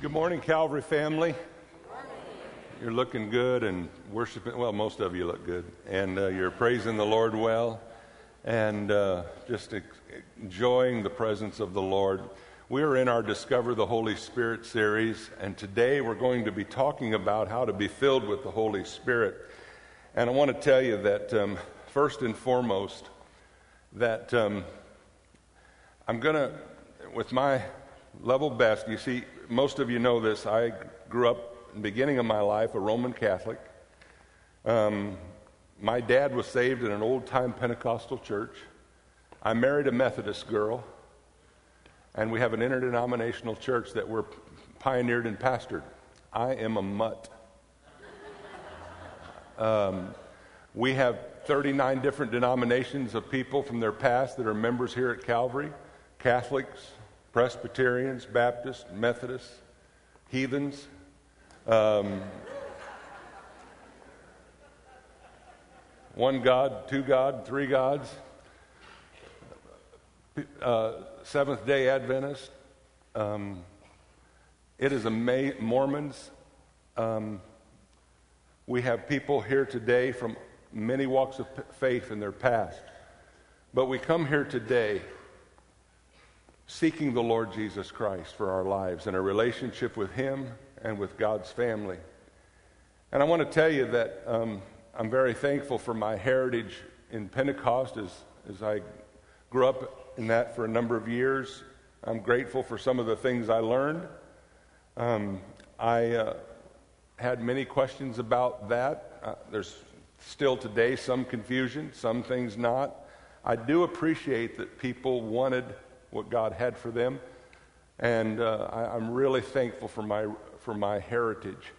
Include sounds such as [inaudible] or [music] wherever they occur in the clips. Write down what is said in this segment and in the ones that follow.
Good morning, Calvary family. You're looking good and worshiping. Well, most of you look good, and uh, you're praising the Lord well, and uh, just ex- enjoying the presence of the Lord. We are in our Discover the Holy Spirit series, and today we're going to be talking about how to be filled with the Holy Spirit. And I want to tell you that um, first and foremost, that um, I'm going to, with my level best, you see, most of you know this. I grew up in the beginning of my life a Roman Catholic. Um, my dad was saved in an old time Pentecostal church. I married a Methodist girl, and we have an interdenominational church that we're pioneered and pastored. I am a mutt. Um, we have 39 different denominations of people from their past that are members here at Calvary Catholics, Presbyterians, Baptists, Methodists, heathens. Um, one God, two God, three gods, uh, Seventh day Adventist. Um, it is a May- Mormons. Um, we have people here today from many walks of faith in their past. But we come here today seeking the Lord Jesus Christ for our lives and a relationship with Him and with God's family. And I want to tell you that um, I'm very thankful for my heritage in Pentecost as, as I grew up in that for a number of years. I'm grateful for some of the things I learned. Um, I uh, had many questions about that. Uh, there's still today some confusion, some things not. I do appreciate that people wanted what God had for them. And uh, I, am really thankful for my, for my heritage.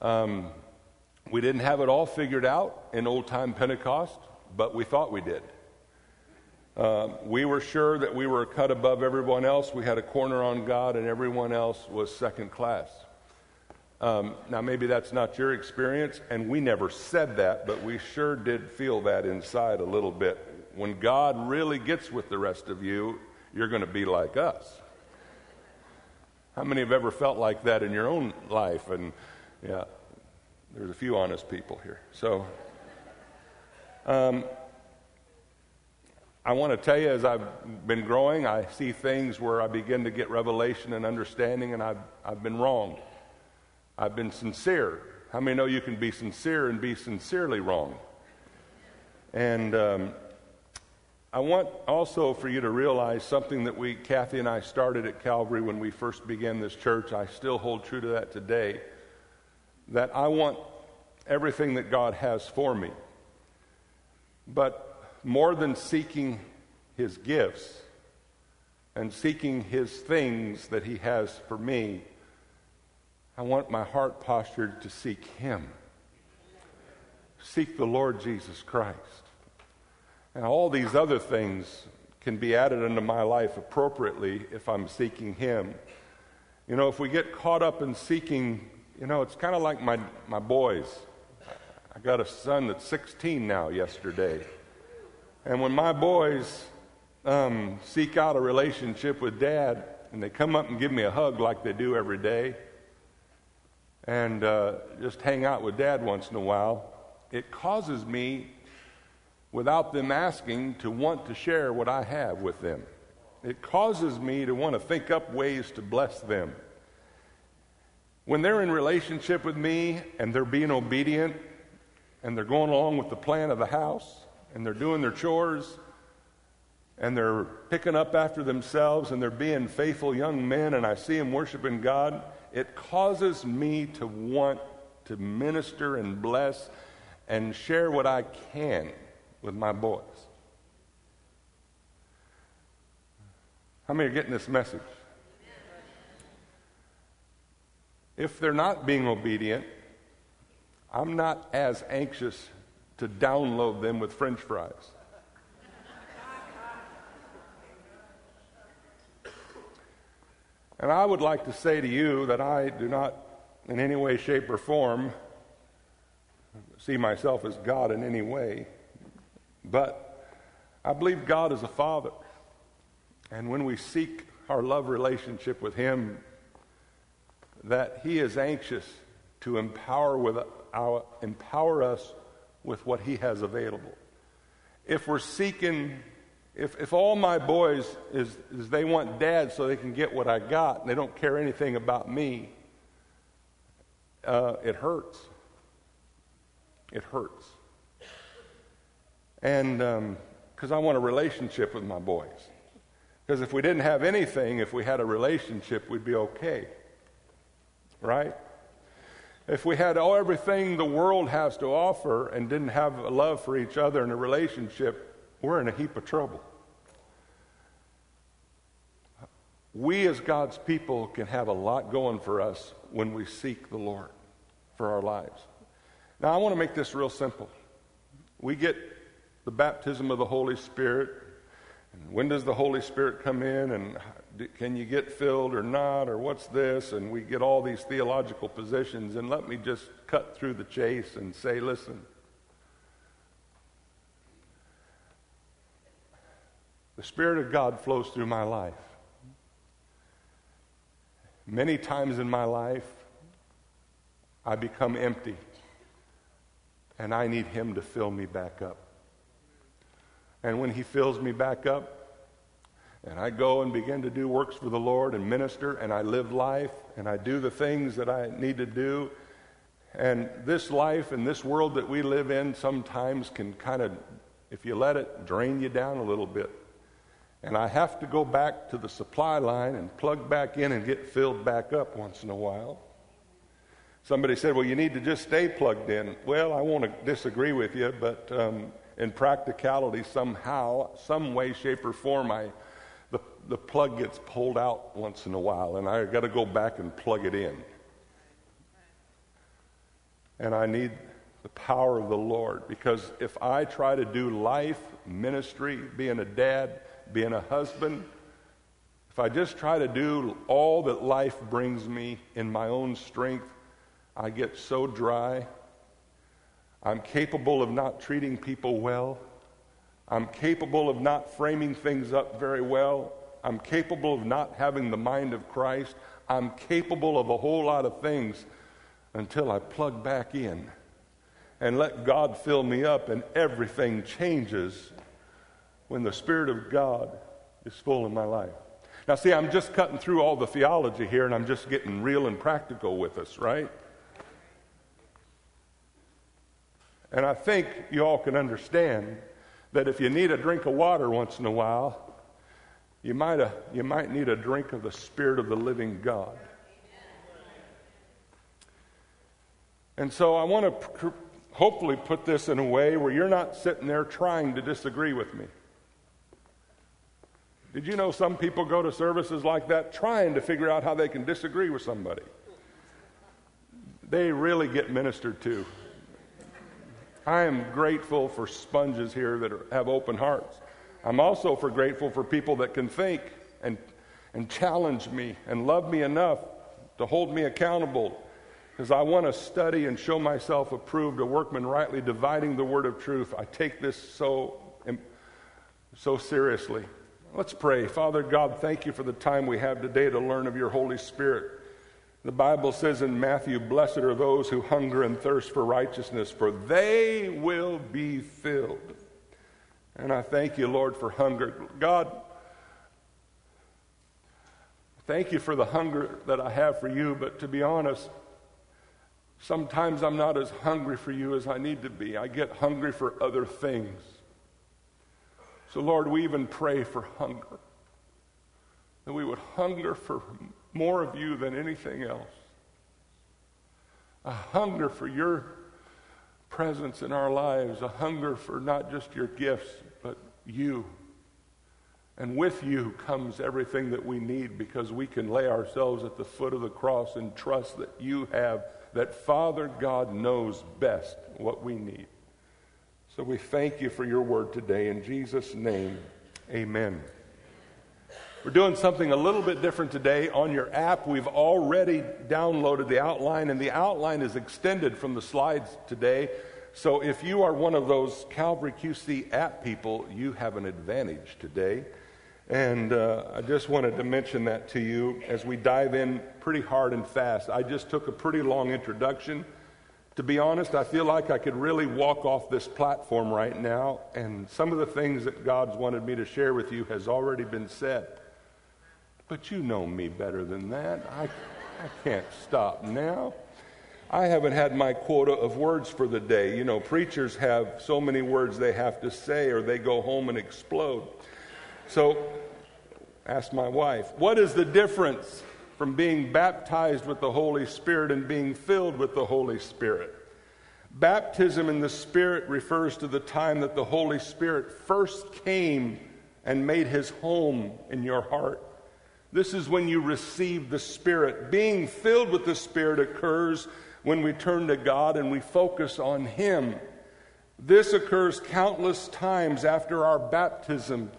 Um, we didn't have it all figured out in old time Pentecost, but we thought we did. Uh, we were sure that we were cut above everyone else. We had a corner on God, and everyone else was second class. Um, now, maybe that's not your experience, and we never said that, but we sure did feel that inside a little bit. When God really gets with the rest of you, you're going to be like us. How many have ever felt like that in your own life? And yeah, there's a few honest people here. So, um, I want to tell you, as I've been growing, I see things where I begin to get revelation and understanding, and I've, I've been wrong. I've been sincere. How many know you can be sincere and be sincerely wrong? And um, I want also for you to realize something that we, Kathy and I, started at Calvary when we first began this church. I still hold true to that today. That I want everything that God has for me. But more than seeking His gifts and seeking His things that He has for me, I want my heart postured to seek Him. Seek the Lord Jesus Christ. And all these other things can be added into my life appropriately if I'm seeking Him. You know, if we get caught up in seeking, you know, it's kind of like my, my boys. I got a son that's 16 now yesterday. And when my boys um, seek out a relationship with dad and they come up and give me a hug like they do every day and uh, just hang out with dad once in a while, it causes me without them asking to want to share what I have with them. It causes me to want to think up ways to bless them. When they're in relationship with me and they're being obedient and they're going along with the plan of the house and they're doing their chores and they're picking up after themselves and they're being faithful young men and I see them worshiping God, it causes me to want to minister and bless and share what I can with my boys. How many are getting this message? If they're not being obedient, I'm not as anxious to download them with french fries. And I would like to say to you that I do not, in any way, shape, or form, see myself as God in any way. But I believe God is a father. And when we seek our love relationship with Him, that He is anxious to empower, with our, empower us with what He has available. If we're seeking, if, if all my boys is, is they want dad so they can get what I got and they don't care anything about me, uh, it hurts. It hurts. And because um, I want a relationship with my boys. Because if we didn't have anything, if we had a relationship, we'd be okay. Right? If we had all everything the world has to offer and didn't have a love for each other and a relationship, we're in a heap of trouble. We as God's people can have a lot going for us when we seek the Lord for our lives. Now, I want to make this real simple. We get the baptism of the Holy Spirit. And when does the Holy Spirit come in? And can you get filled or not? Or what's this? And we get all these theological positions. And let me just cut through the chase and say, listen. The Spirit of God flows through my life. Many times in my life, I become empty. And I need Him to fill me back up. And when He fills me back up, and I go and begin to do works for the Lord and minister, and I live life, and I do the things that I need to do. And this life and this world that we live in sometimes can kind of, if you let it, drain you down a little bit. And I have to go back to the supply line and plug back in and get filled back up once in a while. Somebody said, Well, you need to just stay plugged in. Well, I want to disagree with you, but um, in practicality, somehow, some way, shape, or form, I, the, the plug gets pulled out once in a while, and I got to go back and plug it in. And I need the power of the Lord because if I try to do life, ministry, being a dad, being a husband, if I just try to do all that life brings me in my own strength, I get so dry. I'm capable of not treating people well. I'm capable of not framing things up very well. I'm capable of not having the mind of Christ. I'm capable of a whole lot of things until I plug back in and let God fill me up, and everything changes when the Spirit of God is full in my life. Now, see, I'm just cutting through all the theology here, and I'm just getting real and practical with us, right? And I think you all can understand that if you need a drink of water once in a while, you might, uh, you might need a drink of the Spirit of the living God. And so I want to pr- hopefully put this in a way where you're not sitting there trying to disagree with me. Did you know some people go to services like that trying to figure out how they can disagree with somebody? They really get ministered to. I am grateful for sponges here that are, have open hearts. I'm also for grateful for people that can think and, and challenge me and love me enough to hold me accountable because I want to study and show myself approved, a workman rightly dividing the word of truth. I take this so, so seriously. Let's pray. Father God, thank you for the time we have today to learn of your Holy Spirit. The Bible says in Matthew, Blessed are those who hunger and thirst for righteousness, for they will be filled. And I thank you, Lord, for hunger. God, thank you for the hunger that I have for you, but to be honest, sometimes I'm not as hungry for you as I need to be. I get hungry for other things. So, Lord, we even pray for hunger, that we would hunger for more of you than anything else. A hunger for your presence in our lives, a hunger for not just your gifts, but you. And with you comes everything that we need because we can lay ourselves at the foot of the cross and trust that you have, that Father God knows best what we need. So we thank you for your word today. In Jesus' name, amen. We're doing something a little bit different today. On your app, we've already downloaded the outline, and the outline is extended from the slides today. So if you are one of those Calvary QC app people, you have an advantage today. And uh, I just wanted to mention that to you as we dive in pretty hard and fast. I just took a pretty long introduction. To be honest, I feel like I could really walk off this platform right now, and some of the things that God's wanted me to share with you has already been said. But you know me better than that. I, I can't stop now. I haven't had my quota of words for the day. You know, preachers have so many words they have to say, or they go home and explode. So, ask my wife, what is the difference from being baptized with the Holy Spirit and being filled with the Holy Spirit? Baptism in the Spirit refers to the time that the Holy Spirit first came and made his home in your heart. This is when you receive the Spirit. Being filled with the Spirit occurs when we turn to God and we focus on Him. This occurs countless times after our baptism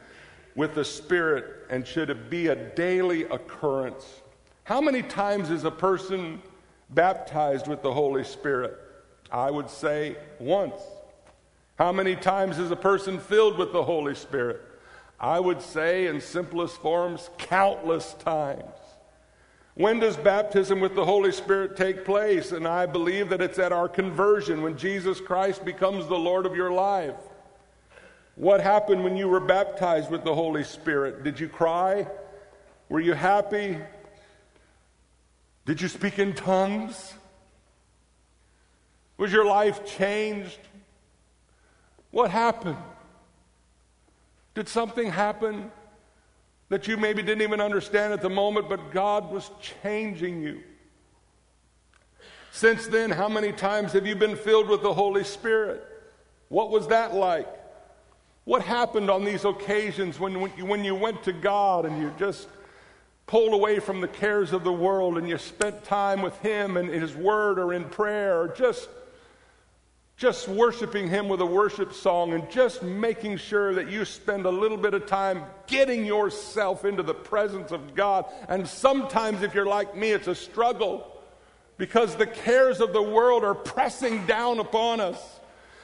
with the Spirit and should be a daily occurrence. How many times is a person baptized with the Holy Spirit? I would say once. How many times is a person filled with the Holy Spirit? I would say, in simplest forms, countless times. When does baptism with the Holy Spirit take place? And I believe that it's at our conversion when Jesus Christ becomes the Lord of your life. What happened when you were baptized with the Holy Spirit? Did you cry? Were you happy? Did you speak in tongues? Was your life changed? What happened? Did something happen that you maybe didn't even understand at the moment, but God was changing you? Since then, how many times have you been filled with the Holy Spirit? What was that like? What happened on these occasions when, when, you, when you went to God and you just pulled away from the cares of the world and you spent time with Him and His Word or in prayer or just, just worshiping Him with a worship song and just making sure that you spend a little bit of time getting yourself into the presence of God. And sometimes, if you're like me, it's a struggle because the cares of the world are pressing down upon us.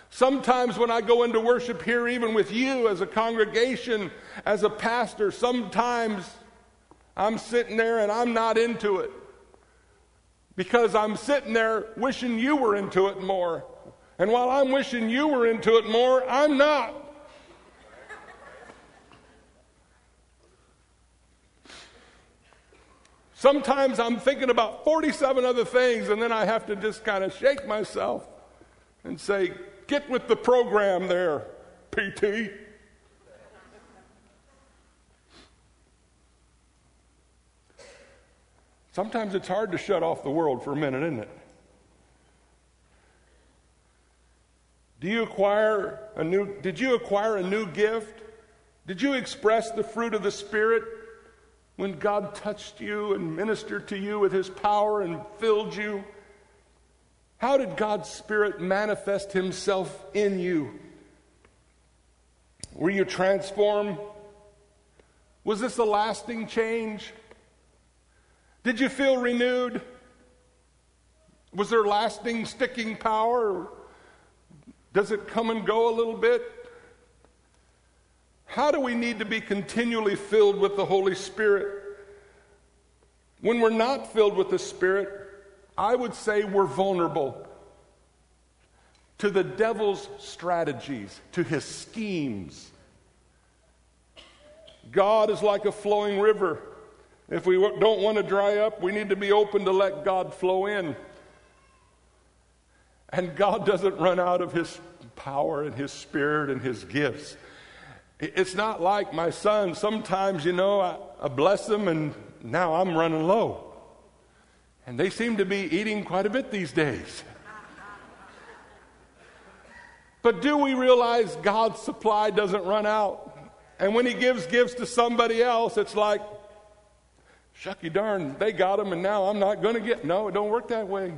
Sometimes when I go into worship here, even with you as a congregation, as a pastor, sometimes I'm sitting there and I'm not into it. Because I'm sitting there wishing you were into it more. And while I'm wishing you were into it more, I'm not. Sometimes I'm thinking about 47 other things, and then I have to just kind of shake myself and say, Get with the program there, PT. Sometimes it's hard to shut off the world for a minute, isn't it? Do you acquire a new did you acquire a new gift? Did you express the fruit of the spirit when God touched you and ministered to you with his power and filled you? How did God's Spirit manifest Himself in you? Were you transformed? Was this a lasting change? Did you feel renewed? Was there lasting, sticking power? Does it come and go a little bit? How do we need to be continually filled with the Holy Spirit? When we're not filled with the Spirit, I would say we're vulnerable to the devil's strategies, to his schemes. God is like a flowing river. If we don't want to dry up, we need to be open to let God flow in. And God doesn't run out of his power and his spirit and his gifts. It's not like my son. Sometimes, you know, I, I bless them and now I'm running low. And they seem to be eating quite a bit these days. But do we realize God's supply doesn't run out? And when He gives gifts to somebody else, it's like, shucky darn, they got them and now I'm not going to get. No, it don't work that way.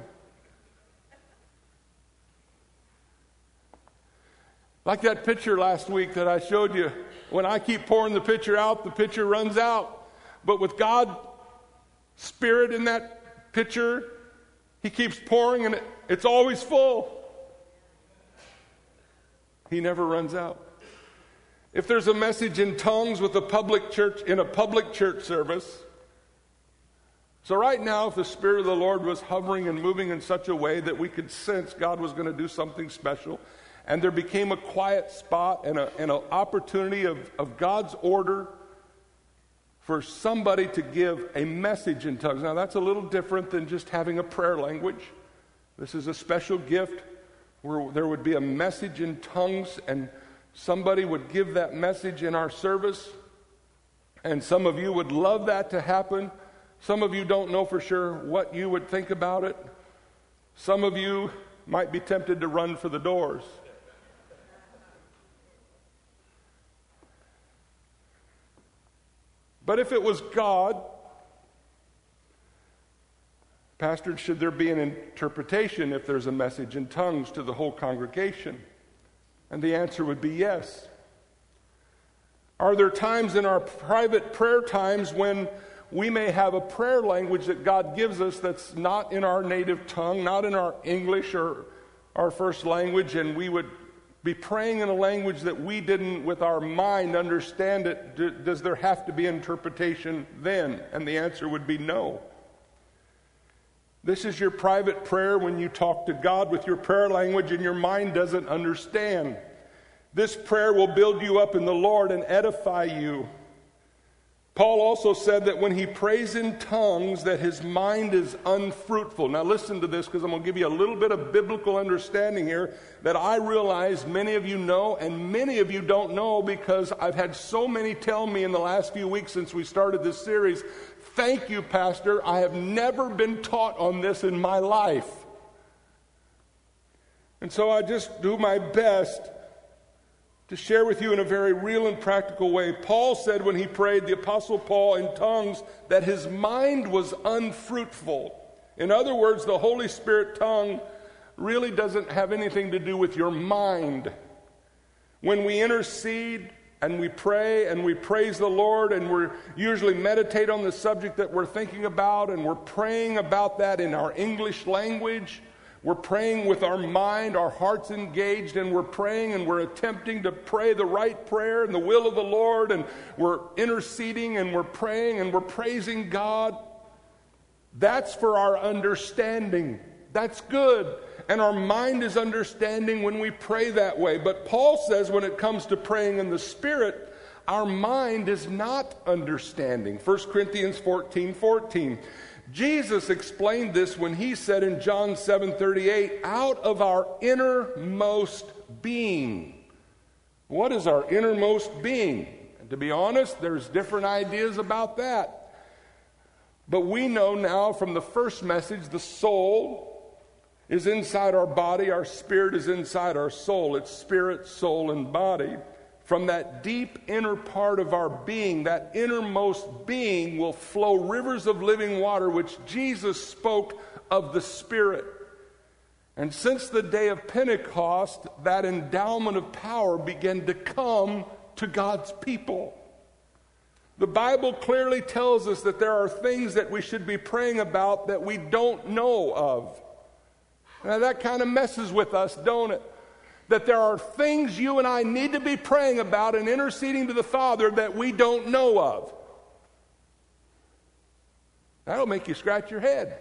Like that picture last week that I showed you. When I keep pouring the pitcher out, the pitcher runs out. But with God, Spirit in that pitcher. He keeps pouring and it, it's always full. He never runs out. If there's a message in tongues with a public church in a public church service, so right now, if the Spirit of the Lord was hovering and moving in such a way that we could sense God was going to do something special, and there became a quiet spot and, a, an opportunity of, of God's order for somebody to give a message in tongues. Now, that's a little different than just having a prayer language. This is a special gift where there would be a message in tongues, and somebody would give that message in our service. And some of you would love that to happen. Some of you don't know for sure what you would think about it. Some of you might be tempted to run for the doors. But if it was God, Pastor, should there be an interpretation if there's a message in tongues to the whole congregation? And the answer would be yes. Are there times in our private prayer times when we may have a prayer language that God gives us that's not in our native tongue, not in our English or our first language, and we would be praying in a language that we didn't, with our mind, understand it, does there have to be interpretation then? And the answer would be no. This is your private prayer when you talk to God with your prayer language and your mind doesn't understand. This prayer will build you up in the Lord and edify you. Paul also said that when he prays in tongues that his mind is unfruitful. Now listen to this because I'm going to give you a little bit of biblical understanding here that I realize many of you know and many of you don't know because I've had so many tell me in the last few weeks since we started this series, "Thank you, pastor. I have never been taught on this in my life." And so I just do my best to share with you in a very real and practical way. Paul said when he prayed, the Apostle Paul, in tongues, that his mind was unfruitful. In other words, the Holy Spirit tongue really doesn't have anything to do with your mind. When we intercede and we pray and we praise the Lord and we usually meditate on the subject that we're thinking about and we're praying about that in our English language, we're praying with our mind, our hearts engaged, and we're praying and we're attempting to pray the right prayer and the will of the Lord, and we're interceding and we're praying and we're praising God. That's for our understanding. That's good. And our mind is understanding when we pray that way. But Paul says when it comes to praying in the Spirit, our mind is not understanding. 1 Corinthians 14 14. Jesus explained this when he said in John 7:38, "Out of our innermost being." What is our innermost being? And to be honest, there's different ideas about that. But we know now from the first message the soul is inside our body, our spirit is inside our soul. It's spirit, soul, and body from that deep inner part of our being, that innermost being, will flow rivers of living water, which Jesus spoke of the Spirit. And since the day of Pentecost, that endowment of power began to come to God's people. The Bible clearly tells us that there are things that we should be praying about that we don't know of. Now, that kind of messes with us, don't it? That there are things you and I need to be praying about and interceding to the Father that we don't know of. That'll make you scratch your head.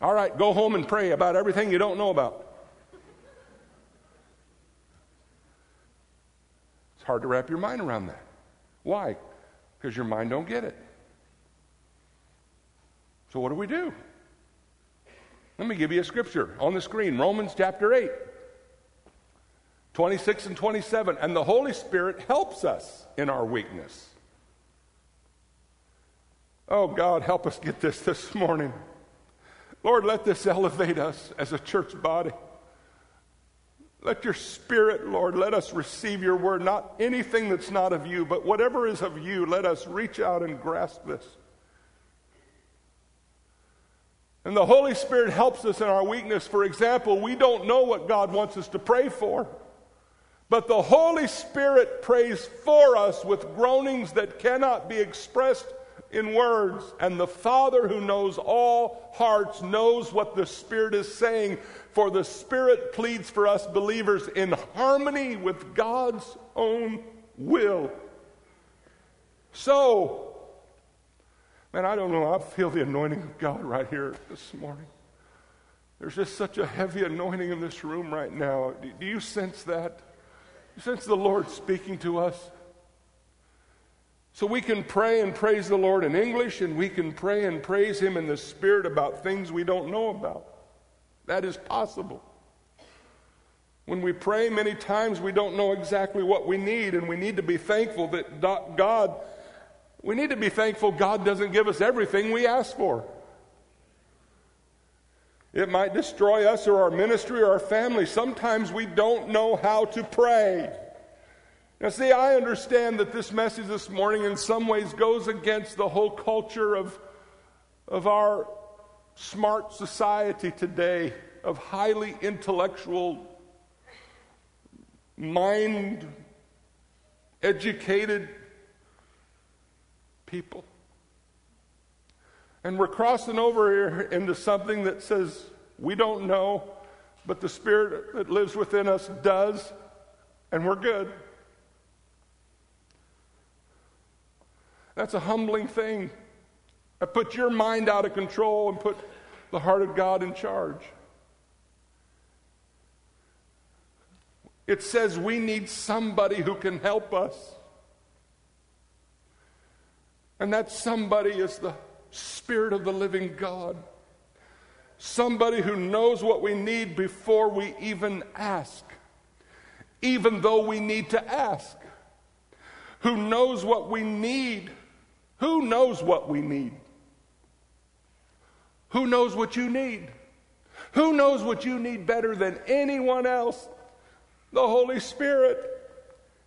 All right, go home and pray about everything you don't know about. It's hard to wrap your mind around that. Why? Because your mind don't get it. So what do we do? Let me give you a scripture on the screen, Romans chapter 8. 26 and 27. And the Holy Spirit helps us in our weakness. Oh, God, help us get this this morning. Lord, let this elevate us as a church body. Let your spirit, Lord, let us receive your word, not anything that's not of you, but whatever is of you, let us reach out and grasp this. And the Holy Spirit helps us in our weakness. For example, we don't know what God wants us to pray for. But the Holy Spirit prays for us with groanings that cannot be expressed in words. And the Father who knows all hearts knows what the Spirit is saying. For the Spirit pleads for us believers in harmony with God's own will. So, man, I don't know. I feel the anointing of God right here this morning. There's just such a heavy anointing in this room right now. Do you sense that? Sense the Lord speaking to us? So we can pray and praise the Lord in English, and we can pray and praise Him in the Spirit about things we don't know about. That is possible. When we pray, many times we don't know exactly what we need, and we need to be thankful that God, we need to be thankful God doesn't give us everything we ask for. It might destroy us or our ministry or our family. Sometimes we don't know how to pray. Now, see, I understand that this message this morning in some ways goes against the whole culture of, of our smart society today, of highly intellectual, mind educated people. And we're crossing over here into something that says we don't know, but the Spirit that lives within us does, and we're good. That's a humbling thing. That puts your mind out of control and put the heart of God in charge. It says we need somebody who can help us. And that somebody is the Spirit of the living God. Somebody who knows what we need before we even ask, even though we need to ask. Who knows what we need who knows what we need? Who knows what you need? Who knows what you need better than anyone else? The Holy Spirit.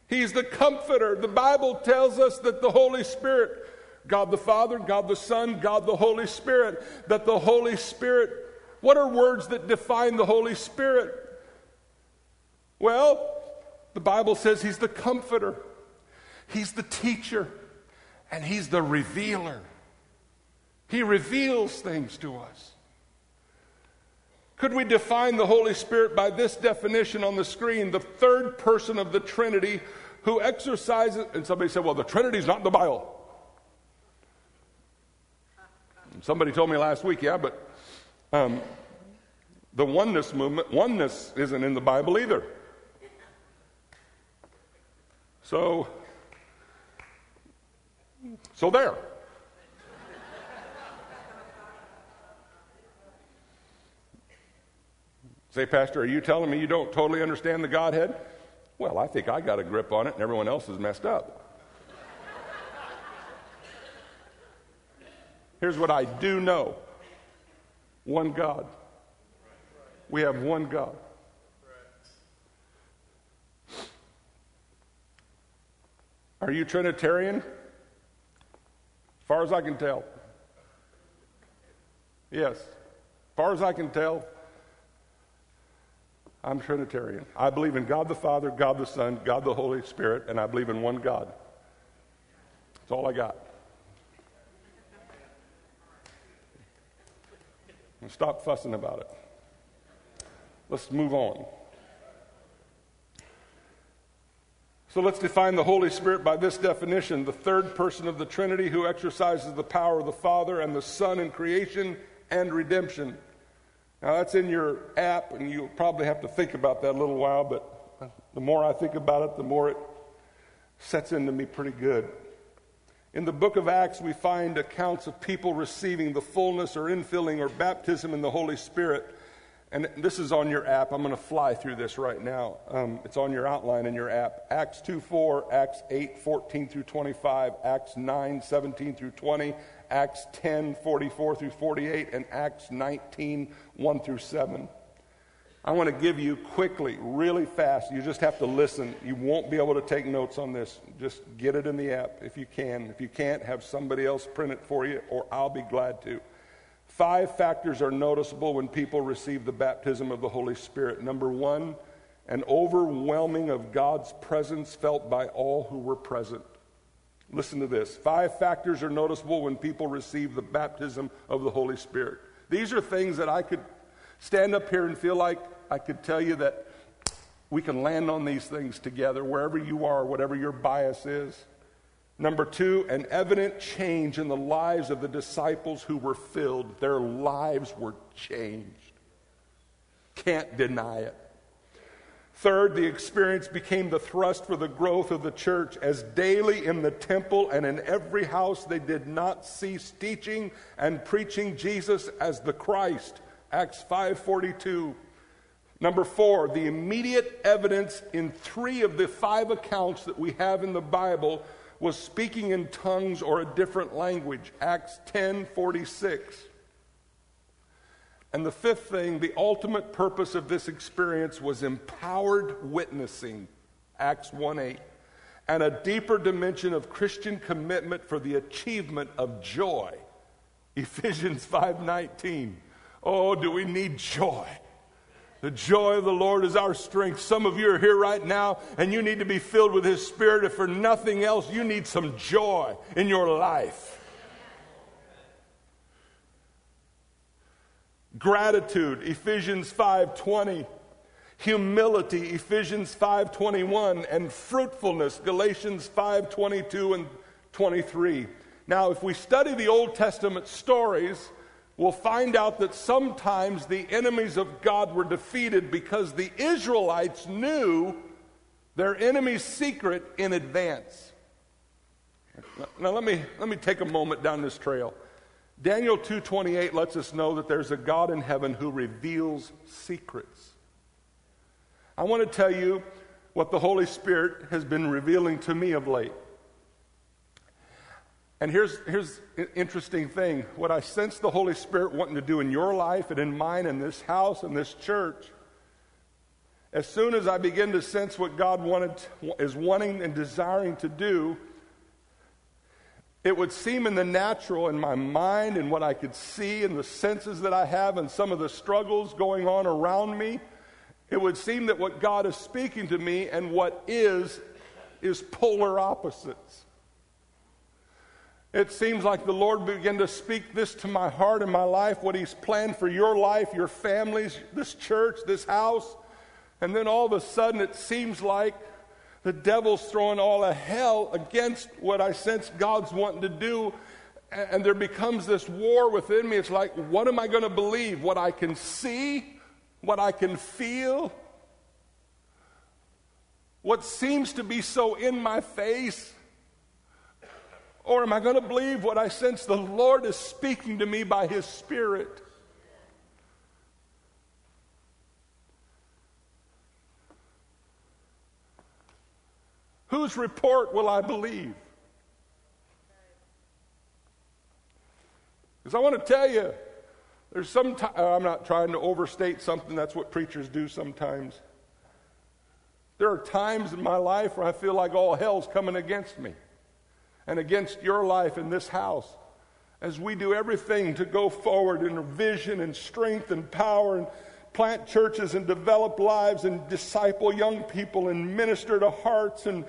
He's the comforter. The Bible tells us that the Holy Spirit, God the Father, God the Son, God the Holy Spirit, that the Holy Spirit, what are words that define the Holy Spirit? Well, the Bible says He's the comforter, He's the teacher, and He's the revealer. He reveals things to us. Could we define the Holy Spirit by this definition on the screen? The third person of the Trinity who exercises, and somebody said, well, the Trinity's not in the Bible. Somebody told me last week, yeah, but um, the oneness movement, oneness isn't in the Bible either. So so there. Say, Pastor, are you telling me you don't totally understand the Godhead? Well, I think I got a grip on it and everyone else is messed up. Here's what I do know one God. We have one God. Are you Trinitarian? As far as I can tell. Yes. As far as I can tell, I'm Trinitarian. I believe in God the Father, God the Son, God the Holy Spirit, and I believe in one God. That's all I got. And stop fussing about it. Let's move on. So let's define the Holy Spirit by this definition the third person of the Trinity who exercises the power of the Father and the Son in creation and redemption. Now, that's in your app, and you'll probably have to think about that a little while, but the more I think about it, the more it sets into me pretty good. In the book of Acts, we find accounts of people receiving the fullness or infilling or baptism in the Holy Spirit and this is on your app. I'm going to fly through this right now. Um, it's on your outline in your app. Acts 2 4, Acts 8 14 through 25, Acts 9 17 through 20, Acts 10 44 through 48, and Acts 19 1 through 7. I want to give you quickly, really fast. You just have to listen. You won't be able to take notes on this. Just get it in the app if you can. If you can't, have somebody else print it for you, or I'll be glad to. Five factors are noticeable when people receive the baptism of the Holy Spirit. Number one, an overwhelming of God's presence felt by all who were present. Listen to this. Five factors are noticeable when people receive the baptism of the Holy Spirit. These are things that I could stand up here and feel like I could tell you that we can land on these things together wherever you are, whatever your bias is. Number two, an evident change in the lives of the disciples who were filled. Their lives were changed. Can't deny it. Third, the experience became the thrust for the growth of the church as daily in the temple and in every house they did not cease teaching and preaching Jesus as the Christ. Acts 5:42. Number 4, the immediate evidence in 3 of the 5 accounts that we have in the Bible was speaking in tongues or a different language. Acts 10:46. And the fifth thing, the ultimate purpose of this experience was empowered witnessing, Acts 1 8, and a deeper dimension of Christian commitment for the achievement of joy, [laughs] Ephesians 5 19. Oh, do we need joy? The joy of the Lord is our strength. Some of you are here right now and you need to be filled with His Spirit. If for nothing else, you need some joy in your life. gratitude ephesians 5.20 humility ephesians 5.21 and fruitfulness galatians 5.22 and 23 now if we study the old testament stories we'll find out that sometimes the enemies of god were defeated because the israelites knew their enemy's secret in advance now let me let me take a moment down this trail Daniel 2:28 lets us know that there's a God in heaven who reveals secrets. I want to tell you what the Holy Spirit has been revealing to me of late. And here's here's an interesting thing. What I sense the Holy Spirit wanting to do in your life and in mine and this house and this church as soon as I begin to sense what God wanted, is wanting and desiring to do, it would seem in the natural, in my mind, and what I could see, and the senses that I have, and some of the struggles going on around me, it would seem that what God is speaking to me and what is, is polar opposites. It seems like the Lord began to speak this to my heart and my life, what He's planned for your life, your families, this church, this house. And then all of a sudden, it seems like the devil's throwing all of hell against what I sense God's wanting to do. And there becomes this war within me. It's like, what am I going to believe? What I can see? What I can feel? What seems to be so in my face? Or am I going to believe what I sense the Lord is speaking to me by His Spirit? Whose report will I believe? Because I want to tell you, there's some time, uh, I'm not trying to overstate something, that's what preachers do sometimes. There are times in my life where I feel like all hell's coming against me and against your life in this house as we do everything to go forward in vision and strength and power and plant churches and develop lives and disciple young people and minister to hearts and,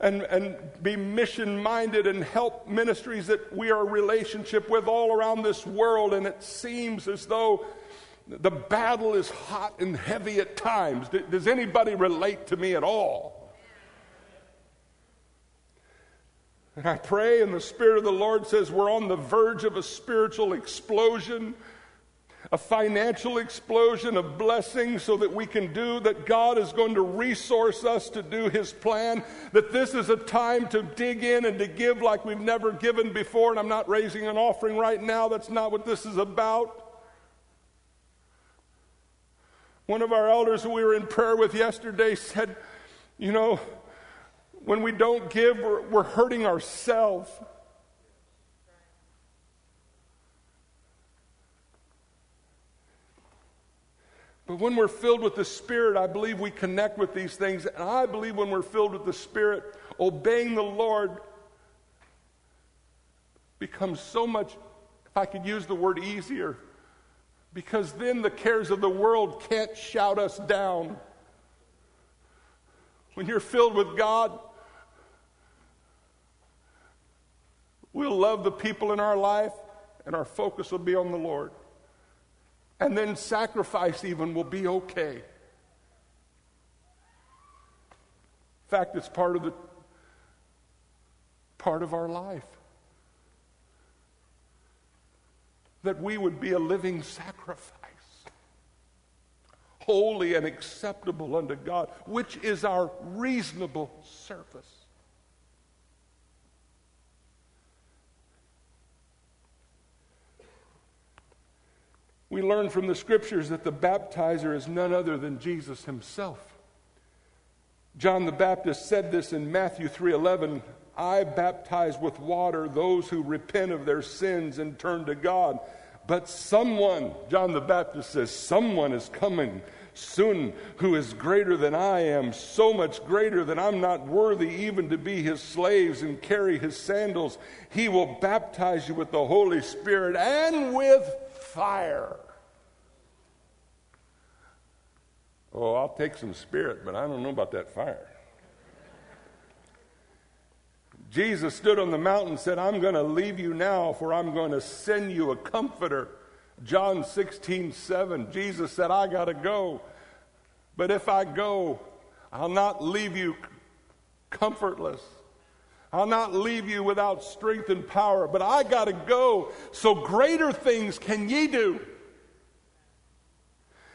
and, and be mission minded and help ministries that we are relationship with all around this world. And it seems as though the battle is hot and heavy at times. Does anybody relate to me at all? And I pray, and the Spirit of the Lord says we're on the verge of a spiritual explosion a financial explosion of blessings so that we can do, that God is going to resource us to do His plan, that this is a time to dig in and to give like we've never given before. And I'm not raising an offering right now, that's not what this is about. One of our elders who we were in prayer with yesterday said, You know, when we don't give, we're, we're hurting ourselves. But when we're filled with the Spirit, I believe we connect with these things. And I believe when we're filled with the Spirit, obeying the Lord becomes so much, if I could use the word easier, because then the cares of the world can't shout us down. When you're filled with God, we'll love the people in our life, and our focus will be on the Lord and then sacrifice even will be okay. In fact, it's part of the part of our life. That we would be a living sacrifice, holy and acceptable unto God, which is our reasonable service. We learn from the scriptures that the baptizer is none other than Jesus himself. John the Baptist said this in Matthew 3:11, I baptize with water those who repent of their sins and turn to God. But someone, John the Baptist says, someone is coming soon who is greater than I am, so much greater that I'm not worthy even to be his slaves and carry his sandals. He will baptize you with the Holy Spirit and with fire. Oh, I'll take some spirit, but I don't know about that fire. Jesus stood on the mountain and said, I'm going to leave you now, for I'm going to send you a comforter. John 16, 7. Jesus said, I got to go. But if I go, I'll not leave you comfortless. I'll not leave you without strength and power, but I got to go so greater things can ye do.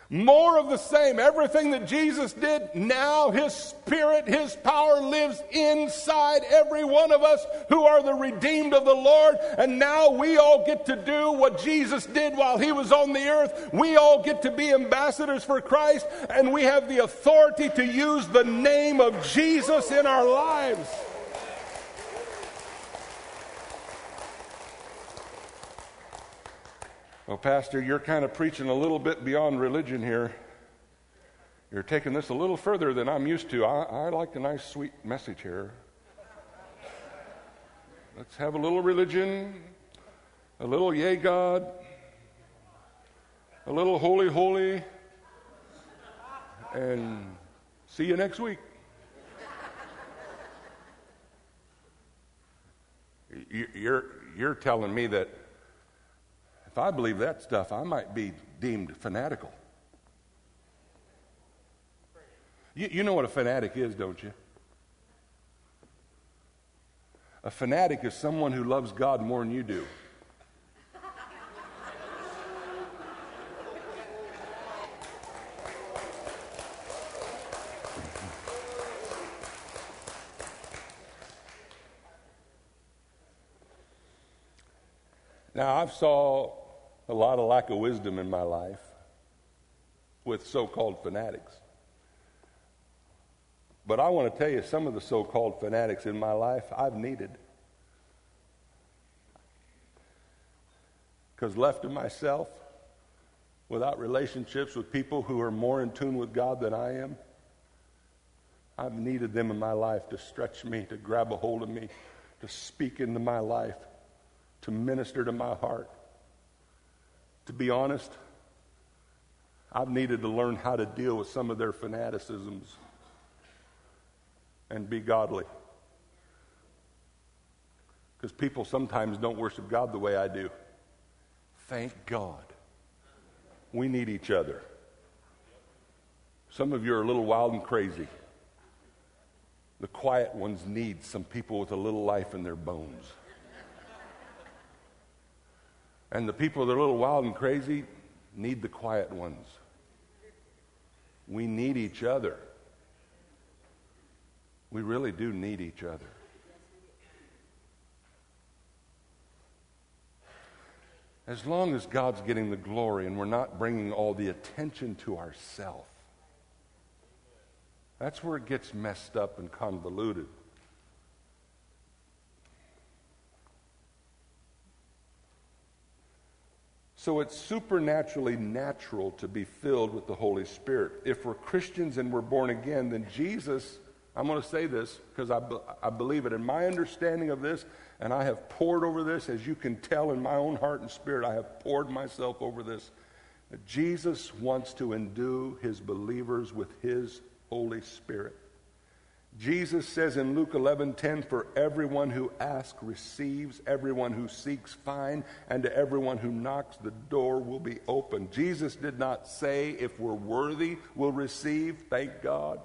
More of the same. Everything that Jesus did, now His Spirit, His power lives inside every one of us who are the redeemed of the Lord. And now we all get to do what Jesus did while He was on the earth. We all get to be ambassadors for Christ, and we have the authority to use the name of Jesus in our lives. Well, Pastor, you're kind of preaching a little bit beyond religion here. You're taking this a little further than I'm used to. I, I like a nice, sweet message here. Let's have a little religion, a little yay God, a little holy, holy, and see you next week. You're, you're telling me that if I believe that stuff, I might be deemed fanatical. You, you know what a fanatic is, don't you? A fanatic is someone who loves God more than you do. Now, I've saw a lot of lack of wisdom in my life with so called fanatics. But I want to tell you some of the so called fanatics in my life I've needed. Because left to myself, without relationships with people who are more in tune with God than I am, I've needed them in my life to stretch me, to grab a hold of me, to speak into my life, to minister to my heart. To be honest, I've needed to learn how to deal with some of their fanaticisms and be godly. Because people sometimes don't worship God the way I do. Thank God. We need each other. Some of you are a little wild and crazy. The quiet ones need some people with a little life in their bones. And the people that are a little wild and crazy need the quiet ones. We need each other. We really do need each other. As long as God's getting the glory and we're not bringing all the attention to ourselves, that's where it gets messed up and convoluted. So it's supernaturally natural to be filled with the Holy Spirit. If we're Christians and we're born again, then Jesus, I'm going to say this because I, be, I believe it. In my understanding of this, and I have poured over this, as you can tell in my own heart and spirit, I have poured myself over this. Jesus wants to endue his believers with his Holy Spirit. Jesus says in Luke 11:10 for everyone who asks receives everyone who seeks finds and to everyone who knocks the door will be open. Jesus did not say if we're worthy we'll receive, thank God.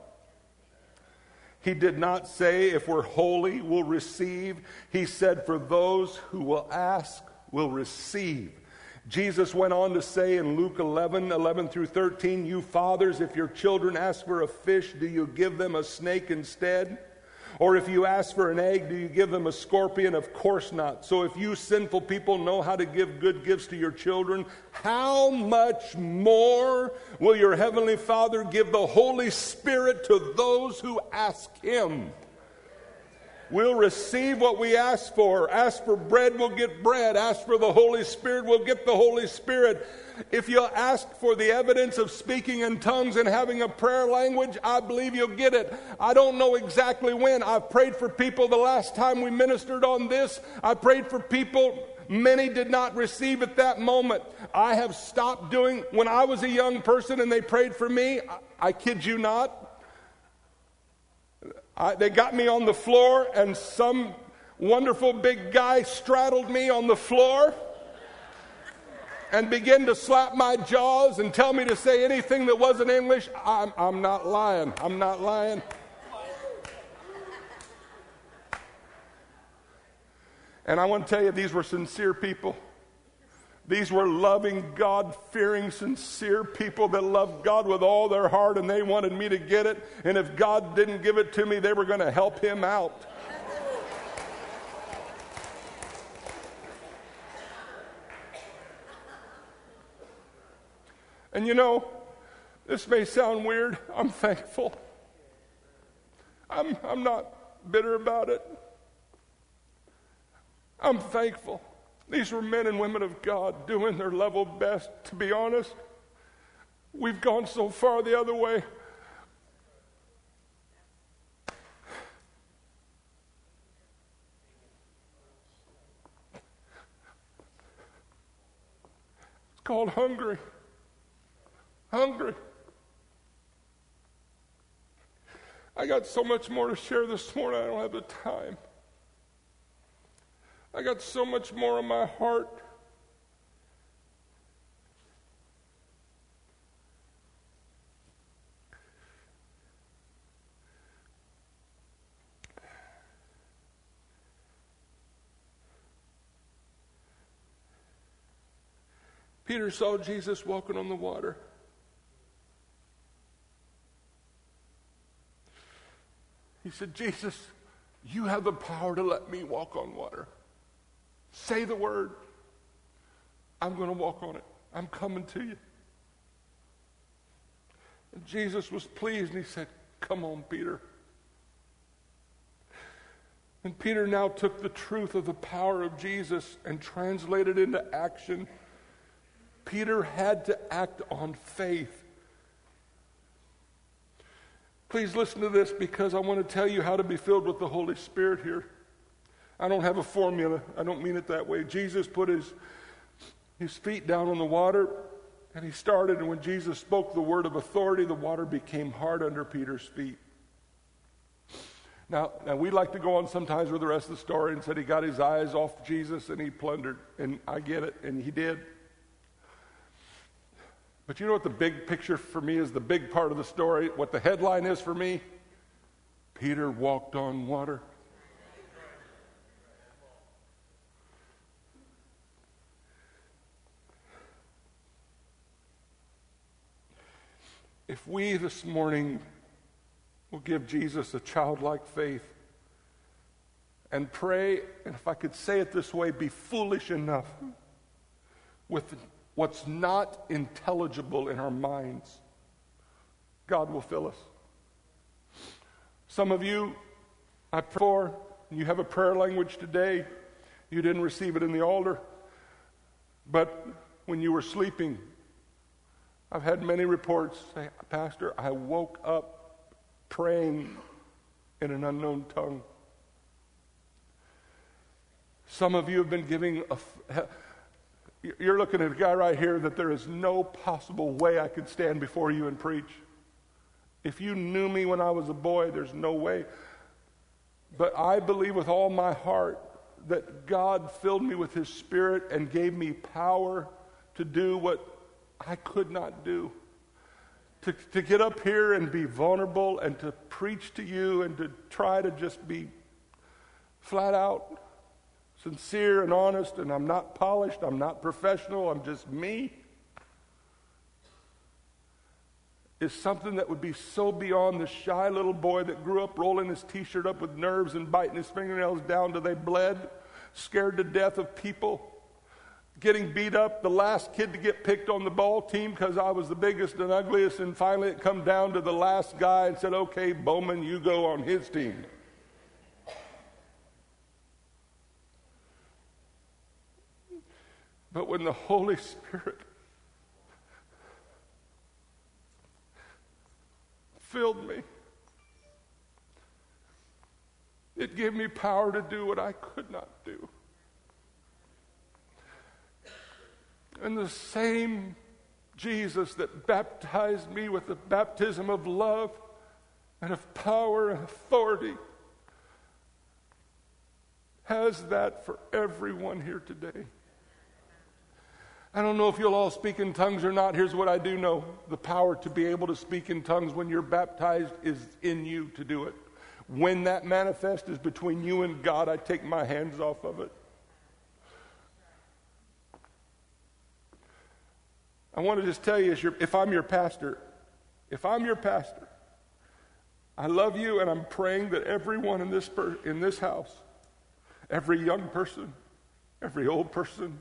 He did not say, if we're holy, we'll receive. He said, for those who will ask, will receive. Jesus went on to say in Luke 11, 11 through 13, You fathers, if your children ask for a fish, do you give them a snake instead? Or if you ask for an egg, do you give them a scorpion? Of course not. So if you sinful people know how to give good gifts to your children, how much more will your heavenly Father give the Holy Spirit to those who ask Him? We'll receive what we ask for. Ask for bread, we'll get bread. Ask for the Holy Spirit, we'll get the Holy Spirit. If you'll ask for the evidence of speaking in tongues and having a prayer language, I believe you'll get it. I don't know exactly when. I've prayed for people the last time we ministered on this. I prayed for people. Many did not receive at that moment. I have stopped doing, when I was a young person and they prayed for me, I, I kid you not, I, they got me on the floor, and some wonderful big guy straddled me on the floor and began to slap my jaws and tell me to say anything that wasn't English. I'm, I'm not lying. I'm not lying. And I want to tell you, these were sincere people. These were loving, God fearing, sincere people that loved God with all their heart and they wanted me to get it. And if God didn't give it to me, they were going to help him out. And you know, this may sound weird. I'm thankful. I'm, I'm not bitter about it. I'm thankful. These were men and women of God doing their level best. To be honest, we've gone so far the other way. It's called hungry. Hungry. I got so much more to share this morning, I don't have the time. I got so much more in my heart. Peter saw Jesus walking on the water. He said, Jesus, you have the power to let me walk on water. Say the word. I'm going to walk on it. I'm coming to you. And Jesus was pleased and he said, Come on, Peter. And Peter now took the truth of the power of Jesus and translated into action. Peter had to act on faith. Please listen to this because I want to tell you how to be filled with the Holy Spirit here. I don't have a formula. I don't mean it that way. Jesus put his, his feet down on the water and he started. And when Jesus spoke the word of authority, the water became hard under Peter's feet. Now, now we like to go on sometimes with the rest of the story and said he got his eyes off Jesus and he plundered. And I get it, and he did. But you know what the big picture for me is the big part of the story? What the headline is for me? Peter walked on water. If we this morning will give Jesus a childlike faith and pray, and if I could say it this way, be foolish enough with what's not intelligible in our minds, God will fill us. Some of you, I pray for, you have a prayer language today. You didn't receive it in the altar, but when you were sleeping, I've had many reports say, Pastor, I woke up praying in an unknown tongue. Some of you have been giving a. You're looking at a guy right here that there is no possible way I could stand before you and preach. If you knew me when I was a boy, there's no way. But I believe with all my heart that God filled me with His Spirit and gave me power to do what I could not do. to, to get up here and be vulnerable and to preach to you and to try to just be flat out sincere and honest, and I'm not polished, I'm not professional, I'm just me, is something that would be so beyond the shy little boy that grew up rolling his t shirt up with nerves and biting his fingernails down till they bled, scared to death of people getting beat up, the last kid to get picked on the ball team because I was the biggest and ugliest, and finally it come down to the last guy and said, okay, Bowman, you go on his team. But when the Holy Spirit filled me, it gave me power to do what I could not do. And the same Jesus that baptized me with the baptism of love and of power and authority has that for everyone here today. I don't know if you'll all speak in tongues or not. Here's what I do know the power to be able to speak in tongues when you're baptized is in you to do it. When that manifest is between you and God, I take my hands off of it. I want to just tell you, if I'm your pastor, if I'm your pastor, I love you and I'm praying that everyone in this, per- in this house, every young person, every old person,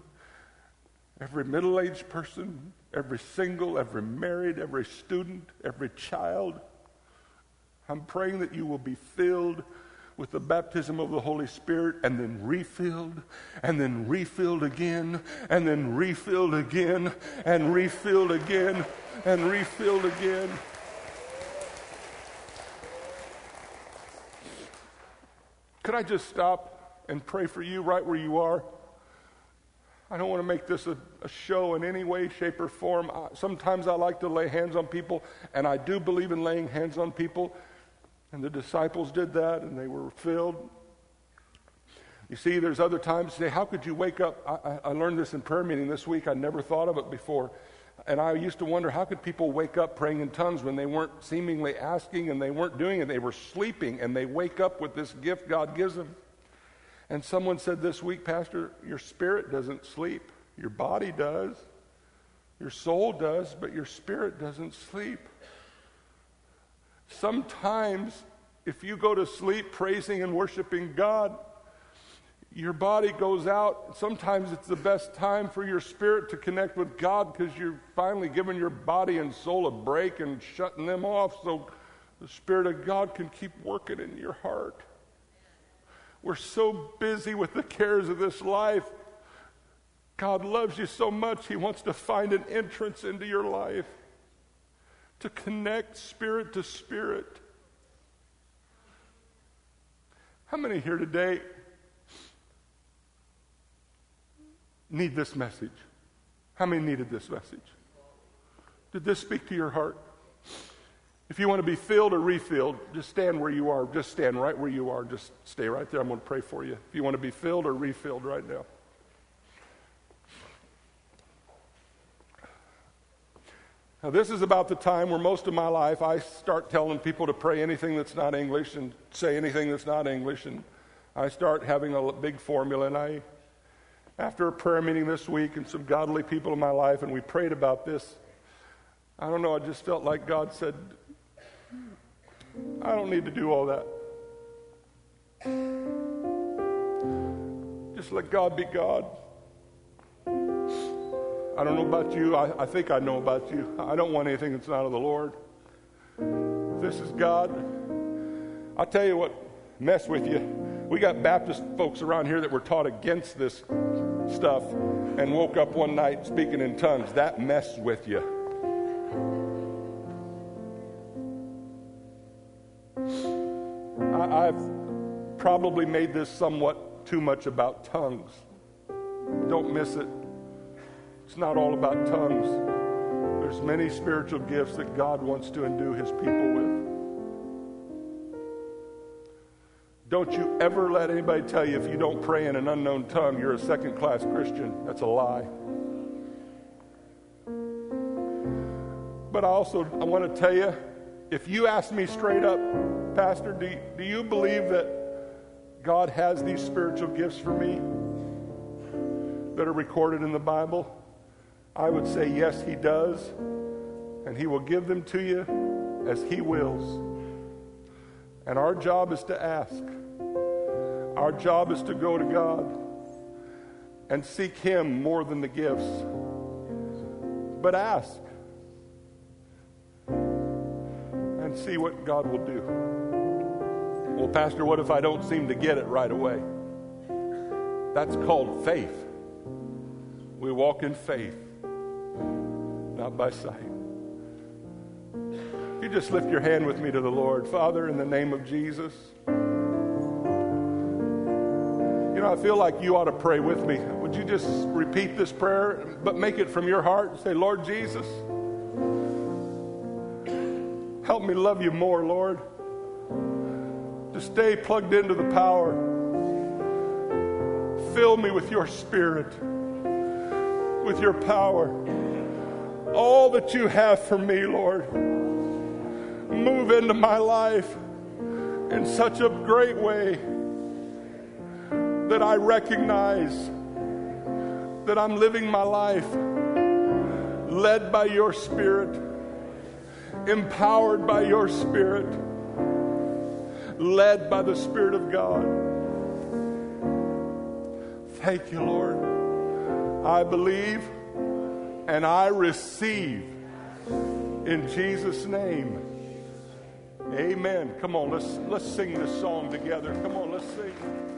every middle aged person, every single, every married, every student, every child, I'm praying that you will be filled with the baptism of the Holy Spirit and then refilled and then refilled again and then refilled again and refilled again and refilled again. Could I just stop and pray for you right where you are? I don't want to make this a, a, show in any way, shape, or form. Sometimes I like to lay hands on people, and I do believe in laying hands on people. And the disciples did that and they were filled. You see, there's other times, say, how could you wake up? I, I, learned this in prayer meeting this week. I never thought of it before. And I used to wonder, how could people wake up praying in tongues when they weren't seemingly asking and they weren't doing it? They were sleeping and they wake up with this gift God gives them. And someone said this week, Pastor, your spirit doesn't sleep. Your body does. Your soul does, but your spirit doesn't sleep. Sometimes, if you go to sleep praising and worshiping God, your body goes out. Sometimes it's the best time for your spirit to connect with God because you're finally giving your body and soul a break and shutting them off so the Spirit of God can keep working in your heart. We're so busy with the cares of this life. God loves you so much, He wants to find an entrance into your life to connect spirit to spirit. How many here today need this message? How many needed this message? Did this speak to your heart? If you want to be filled or refilled, just stand where you are. Just stand right where you are. Just stay right there. I'm going to pray for you. If you want to be filled or refilled right now. Now, this is about the time where most of my life I start telling people to pray anything that's not English and say anything that's not English. And I start having a big formula. And I, after a prayer meeting this week and some godly people in my life, and we prayed about this, I don't know, I just felt like God said, I don't need to do all that. Just let God be God. I don't know about you. I, I think I know about you. I don't want anything that's not of the Lord. This is God. I'll tell you what, mess with you. We got Baptist folks around here that were taught against this stuff and woke up one night speaking in tongues. That messed with you. I, I've probably made this somewhat too much about tongues. Don't miss it. It's not all about tongues. There's many spiritual gifts that God wants to endue his people with. Don't you ever let anybody tell you if you don't pray in an unknown tongue, you're a second class Christian. That's a lie. But I also I want to tell you, if you ask me straight up, Pastor, do, do you believe that God has these spiritual gifts for me that are recorded in the Bible? I would say yes, He does. And He will give them to you as He wills. And our job is to ask. Our job is to go to God and seek Him more than the gifts. But ask and see what God will do. Well, Pastor, what if I don't seem to get it right away? That's called faith. We walk in faith, not by sight. You just lift your hand with me to the Lord. Father, in the name of Jesus. You know, I feel like you ought to pray with me. Would you just repeat this prayer, but make it from your heart? Say, Lord Jesus, help me love you more, Lord. To stay plugged into the power. Fill me with your spirit, with your power. All that you have for me, Lord. Move into my life in such a great way that I recognize that I'm living my life led by your Spirit, empowered by your Spirit, led by the Spirit of God. Thank you, Lord. I believe and I receive in Jesus' name. Amen. Come on, let's let's sing this song together. Come on, let's sing.